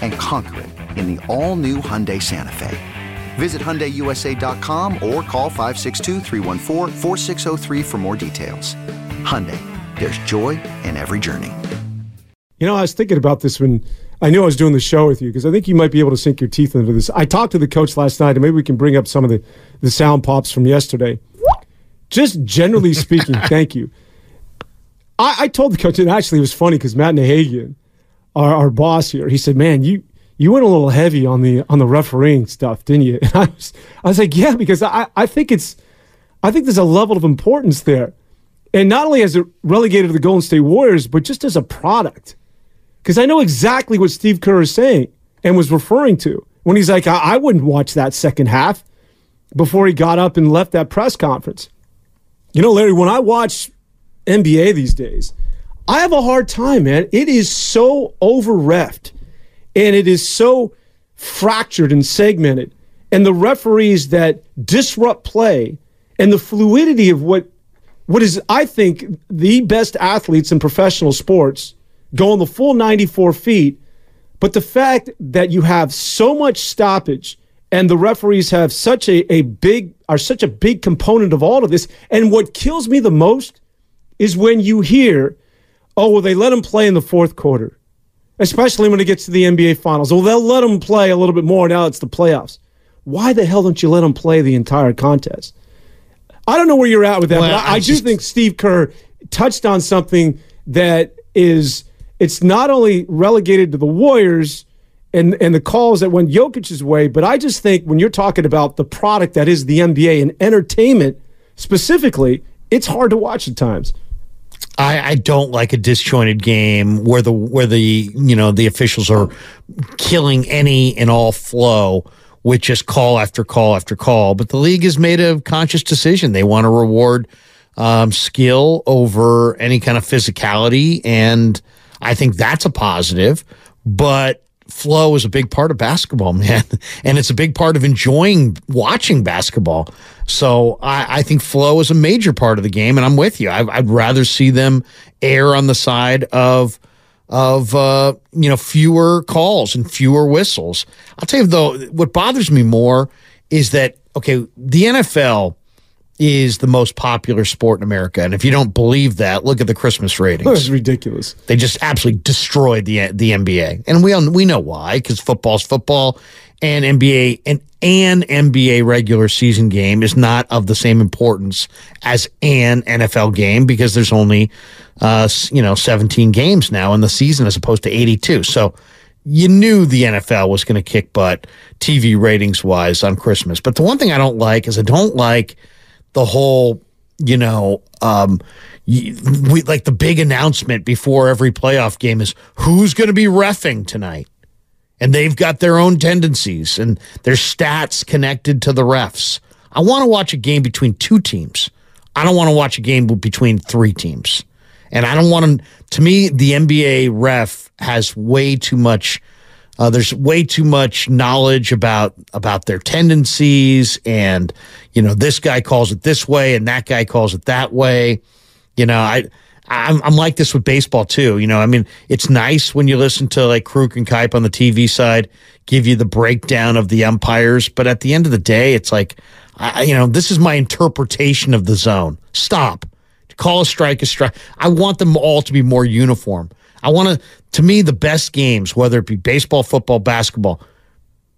And conquer it in the all-new Hyundai Santa Fe. Visit HyundaiUSA.com or call 562 for more details. Hyundai, there's joy in every journey. You know, I was thinking about this when I knew I was doing the show with you because I think you might be able to sink your teeth into this. I talked to the coach last night, and maybe we can bring up some of the, the sound pops from yesterday. Just generally speaking, thank you. I, I, told the coach, and actually it was funny because Matt Nahagian, our, our boss here, he said, "Man, you you went a little heavy on the on the refereeing stuff, didn't you?" And I was I was like, "Yeah," because I I think it's I think there's a level of importance there, and not only as it relegated to the Golden State Warriors, but just as a product, because I know exactly what Steve Kerr is saying and was referring to when he's like, I, I wouldn't watch that second half before he got up and left that press conference. You know, Larry, when I watch NBA these days. I have a hard time, man. It is so over refed and it is so fractured and segmented. And the referees that disrupt play and the fluidity of what what is, I think, the best athletes in professional sports going the full 94 feet. But the fact that you have so much stoppage and the referees have such a, a big are such a big component of all of this. And what kills me the most is when you hear, oh, well, they let him play in the fourth quarter, especially when it gets to the NBA Finals. Well, they'll let him play a little bit more now it's the playoffs. Why the hell don't you let him play the entire contest? I don't know where you're at with that, well, but I, I just, do think Steve Kerr touched on something that is it's not only relegated to the Warriors and and the calls that went Jokic's way, but I just think when you're talking about the product that is the NBA and entertainment specifically, it's hard to watch at times. I, I, don't like a disjointed game where the where the you know the officials are killing any and all flow with just call after call after call. But the league has made a conscious decision. They want to reward um, skill over any kind of physicality, and I think that's a positive. But flow is a big part of basketball, man. And it's a big part of enjoying watching basketball. So I, I think flow is a major part of the game. And I'm with you. I, would rather see them err on the side of of uh, you know fewer calls and fewer whistles. I'll tell you though, what bothers me more is that okay, the NFL is the most popular sport in America. And if you don't believe that, look at the Christmas ratings. It's ridiculous. They just absolutely destroyed the the NBA. And we all, we know why cuz football's football and NBA and an NBA regular season game is not of the same importance as an NFL game because there's only uh, you know 17 games now in the season as opposed to 82. So you knew the NFL was going to kick butt TV ratings wise on Christmas. But the one thing I don't like is I don't like the whole, you know, um, we like the big announcement before every playoff game is who's going to be refing tonight. And they've got their own tendencies and their stats connected to the refs. I want to watch a game between two teams. I don't want to watch a game between three teams. And I don't want to, to me, the NBA ref has way too much uh, there's way too much knowledge about about their tendencies, and you know this guy calls it this way, and that guy calls it that way. You know, I I'm, I'm like this with baseball too. You know, I mean, it's nice when you listen to like Kruk and Kuip on the TV side give you the breakdown of the umpires, but at the end of the day, it's like, I, you know, this is my interpretation of the zone. Stop. Call a strike a strike. I want them all to be more uniform. I want to, to me, the best games, whether it be baseball, football, basketball,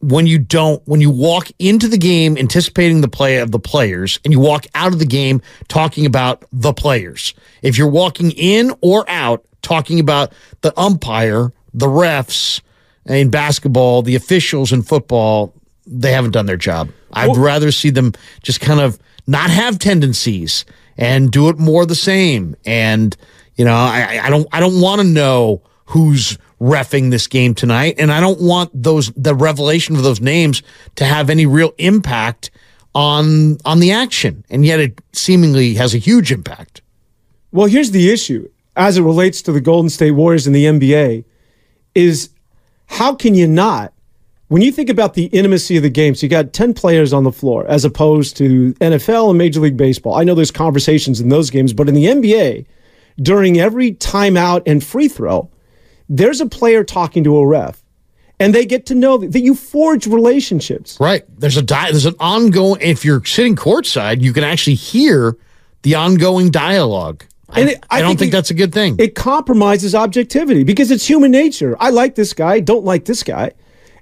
when you don't, when you walk into the game anticipating the play of the players and you walk out of the game talking about the players. If you're walking in or out talking about the umpire, the refs in basketball, the officials in football, they haven't done their job. I'd well, rather see them just kind of not have tendencies and do it more the same. And, you know, I, I don't, I don't want to know who's refing this game tonight. And I don't want those the revelation of those names to have any real impact on on the action. And yet it seemingly has a huge impact. Well, here's the issue as it relates to the Golden State Warriors and the NBA is how can you not when you think about the intimacy of the game, so you got 10 players on the floor as opposed to NFL and Major League Baseball. I know there's conversations in those games, but in the NBA, during every timeout and free throw, there's a player talking to a ref and they get to know that you forge relationships. Right. There's a di- there's an ongoing if you're sitting courtside, you can actually hear the ongoing dialogue. And it, I, I, don't think, think it, that's a good thing. It compromises objectivity because it's human nature. I like this guy, don't like this guy.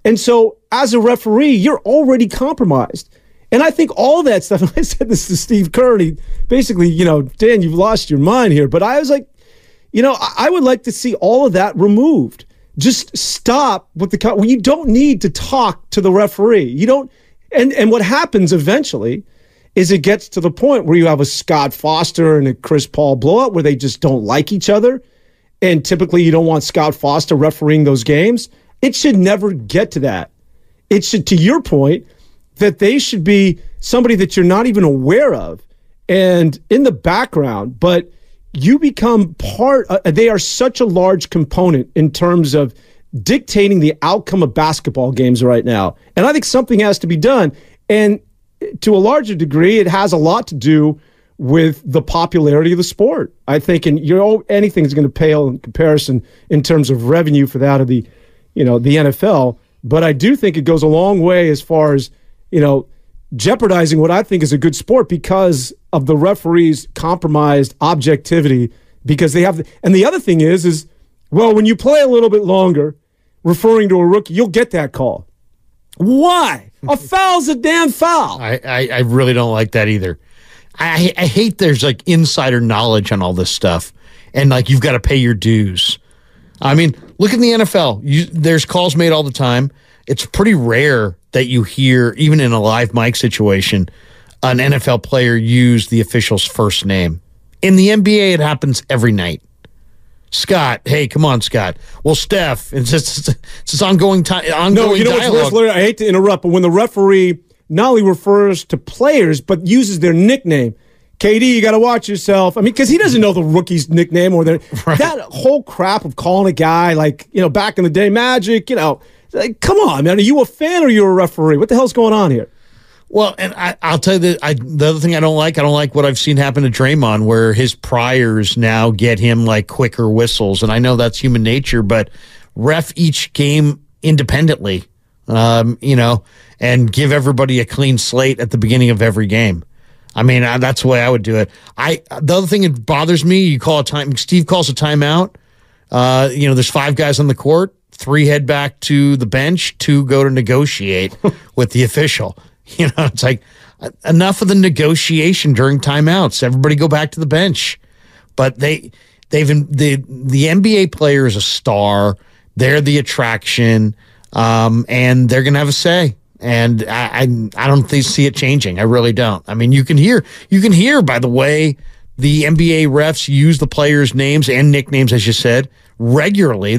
And so as a referee, you're already compromised. And I think all that stuff, I said this to Steve Kerr, he basically, you know, Dan, you've lost your mind here. But I was like, you know, I would like to see all of that removed. Just stop with the well, you don't need to talk to the referee. You don't and and what happens eventually is it gets to the point where you have a Scott Foster and a Chris Paul blowout where they just don't like each other. And typically you don't want Scott Foster refereeing those games. It should never get to that. It should, to your point, that they should be somebody that you're not even aware of and in the background, but you become part, uh, they are such a large component in terms of dictating the outcome of basketball games right now. And I think something has to be done. And to a larger degree, it has a lot to do with the popularity of the sport. I think, and you know, anything's going to pale in comparison in terms of revenue for that of the, you know, the NFL. But I do think it goes a long way as far as, you know, jeopardizing what I think is a good sport because of the referees' compromised objectivity. Because they have, and the other thing is, is well, when you play a little bit longer, referring to a rookie, you'll get that call. Why? a foul's a damn foul. I, I, I really don't like that either. I, I hate there's like insider knowledge on all this stuff, and like you've got to pay your dues. I mean, look at the NFL. You, there's calls made all the time. It's pretty rare that you hear, even in a live mic situation, an NFL player use the official's first name. In the NBA, it happens every night. Scott, hey, come on, Scott. Well, Steph, it's just it's ongoing time. Ongoing no, you know dialogue. what's worse, Larry? I hate to interrupt, but when the referee not only refers to players but uses their nickname, KD, you got to watch yourself. I mean, because he doesn't know the rookie's nickname or their right. that whole crap of calling a guy like you know back in the day, Magic. You know, like, come on, man. Are you a fan or are you a referee? What the hell's going on here? Well, and I, will tell you that I, the other thing I don't like, I don't like what I've seen happen to Draymond, where his priors now get him like quicker whistles, and I know that's human nature, but ref each game independently, um, you know, and give everybody a clean slate at the beginning of every game. I mean, I, that's the way I would do it. I the other thing that bothers me, you call a time. Steve calls a timeout. Uh, you know, there's five guys on the court. Three head back to the bench. Two go to negotiate with the official. You know, it's like enough of the negotiation during timeouts. Everybody go back to the bench. But they they've the the NBA player is a star. They're the attraction, um, and they're gonna have a say. And I, I I don't think, see it changing. I really don't. I mean, you can hear you can hear by the way the NBA refs use the players' names and nicknames, as you said, regularly.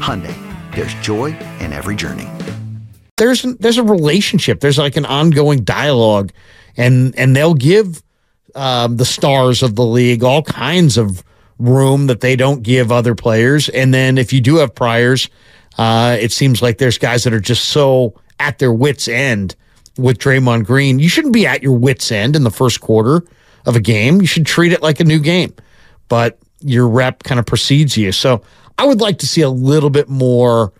Hyundai, there's joy in every journey. There's there's a relationship. There's like an ongoing dialogue, and and they'll give um, the stars of the league all kinds of room that they don't give other players. And then if you do have priors, uh, it seems like there's guys that are just so at their wits end with Draymond Green. You shouldn't be at your wits end in the first quarter of a game. You should treat it like a new game. But your rep kind of precedes you. So I would like to see a little bit more,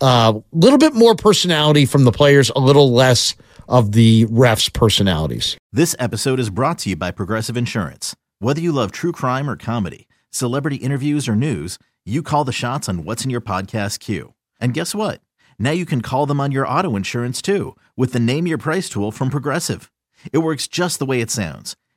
a uh, little bit more personality from the players, a little less of the refs' personalities. This episode is brought to you by Progressive Insurance. Whether you love true crime or comedy, celebrity interviews or news, you call the shots on what's in your podcast queue. And guess what? Now you can call them on your auto insurance too with the Name Your Price tool from Progressive. It works just the way it sounds.